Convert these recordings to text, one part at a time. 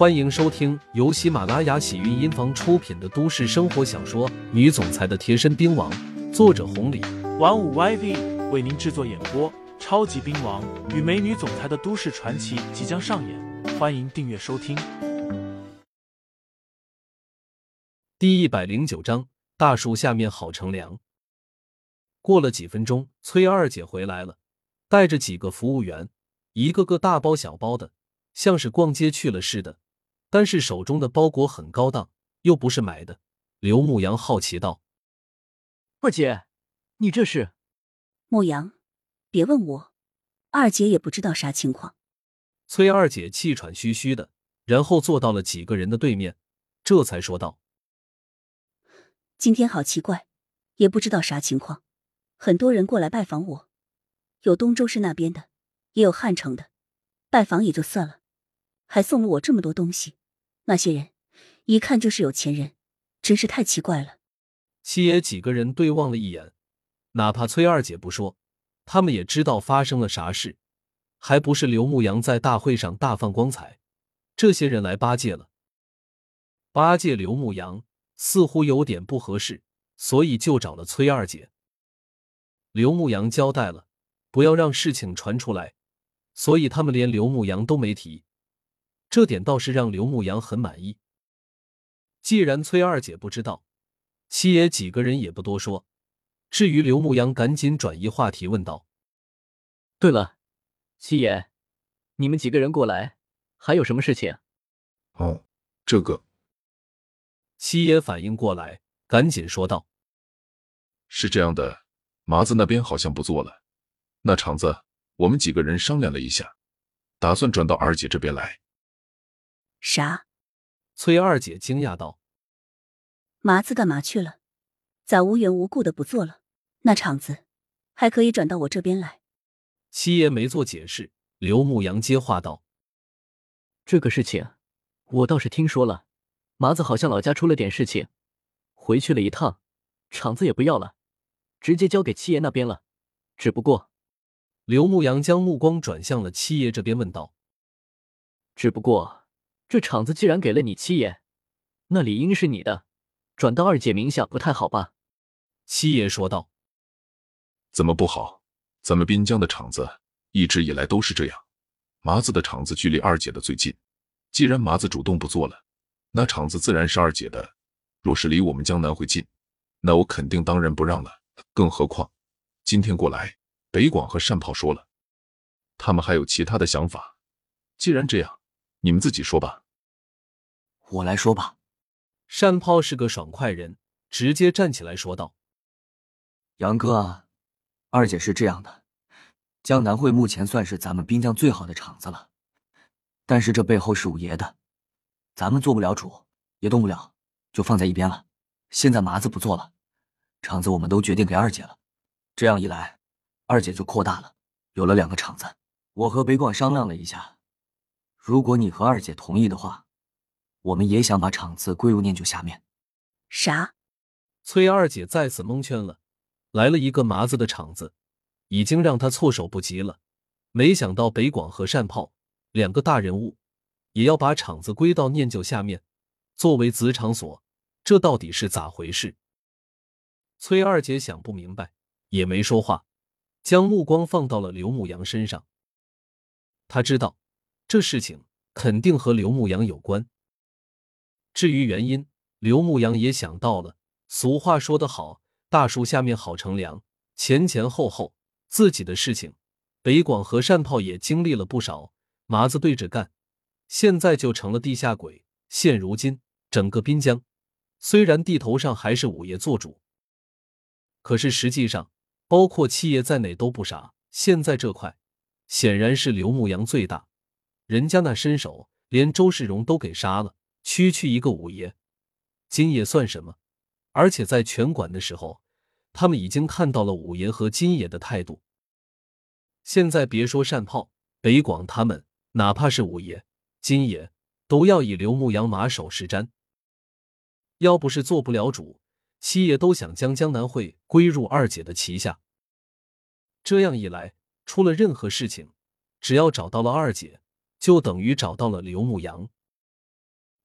欢迎收听由喜马拉雅喜韵音房出品的都市生活小说《女总裁的贴身兵王》，作者红礼，玩五 YV 为您制作演播。超级兵王与美女总裁的都市传奇即将上演，欢迎订阅收听。第一百零九章：大树下面好乘凉。过了几分钟，崔二姐回来了，带着几个服务员，一个个大包小包的，像是逛街去了似的。但是手中的包裹很高档，又不是买的。刘牧阳好奇道：“二姐，你这是？”牧阳，别问我，二姐也不知道啥情况。崔二姐气喘吁吁的，然后坐到了几个人的对面，这才说道：“今天好奇怪，也不知道啥情况，很多人过来拜访我，有东周市那边的，也有汉城的，拜访也就算了，还送了我这么多东西。”那些人一看就是有钱人，真是太奇怪了。七爷几个人对望了一眼，哪怕崔二姐不说，他们也知道发生了啥事。还不是刘牧阳在大会上大放光彩，这些人来巴结了。八戒刘牧阳似乎有点不合适，所以就找了崔二姐。刘牧阳交代了，不要让事情传出来，所以他们连刘牧阳都没提。这点倒是让刘牧阳很满意。既然崔二姐不知道，七爷几个人也不多说。至于刘牧阳，赶紧转移话题问道：“对了，七爷，你们几个人过来还有什么事情？”哦，这个。七爷反应过来，赶紧说道：“是这样的，麻子那边好像不做了，那厂子我们几个人商量了一下，打算转到二姐这边来。”啥？崔二姐惊讶道：“麻子干嘛去了？咋无缘无故的不做了？那厂子还可以转到我这边来？”七爷没做解释，刘牧阳接话道：“这个事情我倒是听说了，麻子好像老家出了点事情，回去了一趟，厂子也不要了，直接交给七爷那边了。只不过……”刘牧阳将目光转向了七爷这边，问道：“只不过……”这厂子既然给了你七爷，那理应是你的，转到二姐名下不太好吧？七爷说道：“怎么不好？咱们滨江的厂子一直以来都是这样，麻子的厂子距离二姐的最近。既然麻子主动不做了，那厂子自然是二姐的。若是离我们江南会近，那我肯定当仁不让了。更何况今天过来，北广和善炮说了，他们还有其他的想法。既然这样。”你们自己说吧。我来说吧。单炮是个爽快人，直接站起来说道：“杨哥啊，二姐是这样的，江南会目前算是咱们滨江最好的厂子了，但是这背后是五爷的，咱们做不了主，也动不了，就放在一边了。现在麻子不做了，厂子我们都决定给二姐了。这样一来，二姐就扩大了，有了两个厂子。我和北广商量了一下。”如果你和二姐同意的话，我们也想把厂子归入念旧下面。啥？崔二姐再次蒙圈了。来了一个麻子的厂子，已经让她措手不及了。没想到北广和善炮两个大人物，也要把厂子归到念旧下面，作为子场所，这到底是咋回事？崔二姐想不明白，也没说话，将目光放到了刘牧阳身上。他知道。这事情肯定和刘牧阳有关。至于原因，刘牧阳也想到了。俗话说得好，“大树下面好乘凉”。前前后后，自己的事情，北广和善炮也经历了不少。麻子对着干，现在就成了地下鬼。现如今，整个滨江，虽然地头上还是五爷做主，可是实际上，包括七爷在内都不傻。现在这块，显然是刘牧阳最大。人家那身手，连周世荣都给杀了，区区一个五爷，金爷算什么？而且在拳馆的时候，他们已经看到了五爷和金爷的态度。现在别说善炮、北广他们，哪怕是五爷、金爷，都要以刘牧阳马首是瞻。要不是做不了主，七爷都想将江南会归入二姐的旗下。这样一来，出了任何事情，只要找到了二姐。就等于找到了刘牧阳。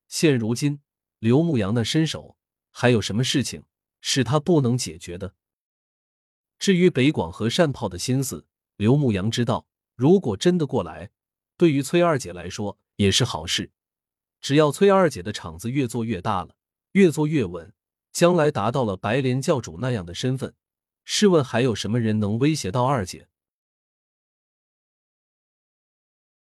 现如今刘牧阳那身手，还有什么事情是他不能解决的？至于北广和善炮的心思，刘牧阳知道，如果真的过来，对于崔二姐来说也是好事。只要崔二姐的场子越做越大了，越做越稳，将来达到了白莲教主那样的身份，试问还有什么人能威胁到二姐？